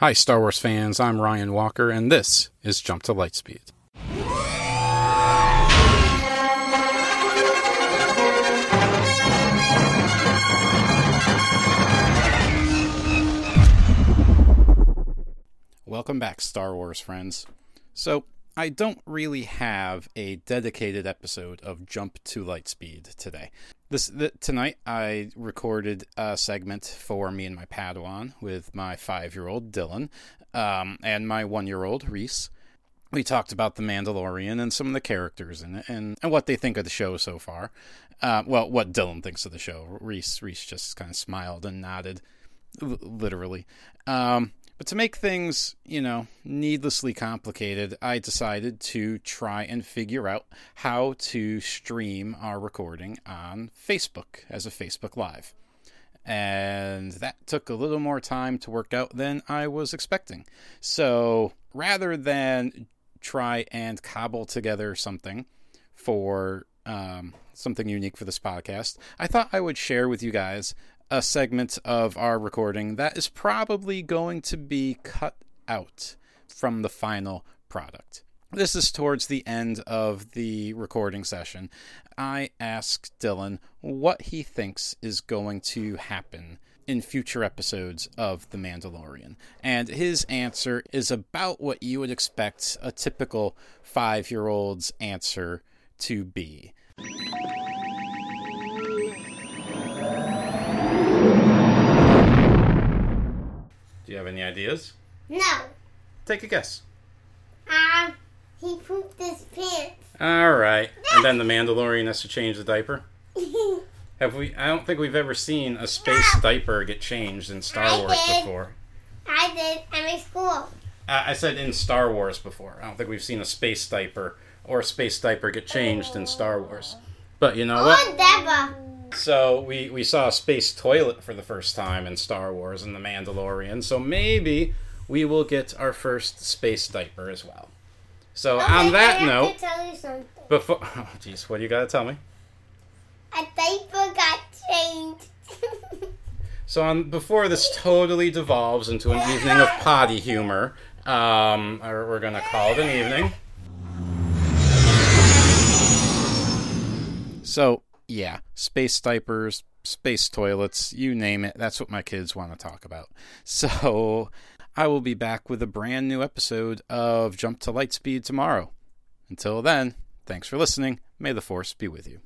Hi, Star Wars fans. I'm Ryan Walker, and this is Jump to Lightspeed. Welcome back, Star Wars friends. So, I don't really have a dedicated episode of Jump to Lightspeed today. This th- tonight I recorded a segment for me and my Padawan with my five-year-old Dylan um, and my one-year-old Reese. We talked about the Mandalorian and some of the characters in it, and, and what they think of the show so far. Uh, well, what Dylan thinks of the show. Reese Reese just kind of smiled and nodded, literally. Um, but to make things, you know, needlessly complicated, I decided to try and figure out how to stream our recording on Facebook as a Facebook Live. And that took a little more time to work out than I was expecting. So rather than try and cobble together something for um, something unique for this podcast, I thought I would share with you guys a segment of our recording that is probably going to be cut out from the final product. This is towards the end of the recording session. I ask Dylan what he thinks is going to happen in future episodes of The Mandalorian. And his answer is about what you would expect a typical five year old's answer to be. Do you have any ideas? No. Take a guess. Um, he pooped his pants. All right. And then the Mandalorian has to change the diaper. Have we? I don't think we've ever seen a space diaper get changed in Star I Wars did. before. I did at my school. I I said in Star Wars before. I don't think we've seen a space diaper or a space diaper get changed in Star Wars. But you know what? Oh, Deborah. So we we saw a space toilet for the first time in Star Wars and the Mandalorian. So maybe we will get our first space diaper as well. So Okay, on that note, to tell you something. before oh jeez, what do you got to tell me? A diaper got changed. So on before this totally devolves into an evening of potty humor, um, or we're gonna call it an evening. So yeah, space diapers, space toilets, you name it. That's what my kids want to talk about. So I will be back with a brand new episode of Jump to Lightspeed tomorrow. Until then, thanks for listening. May the force be with you.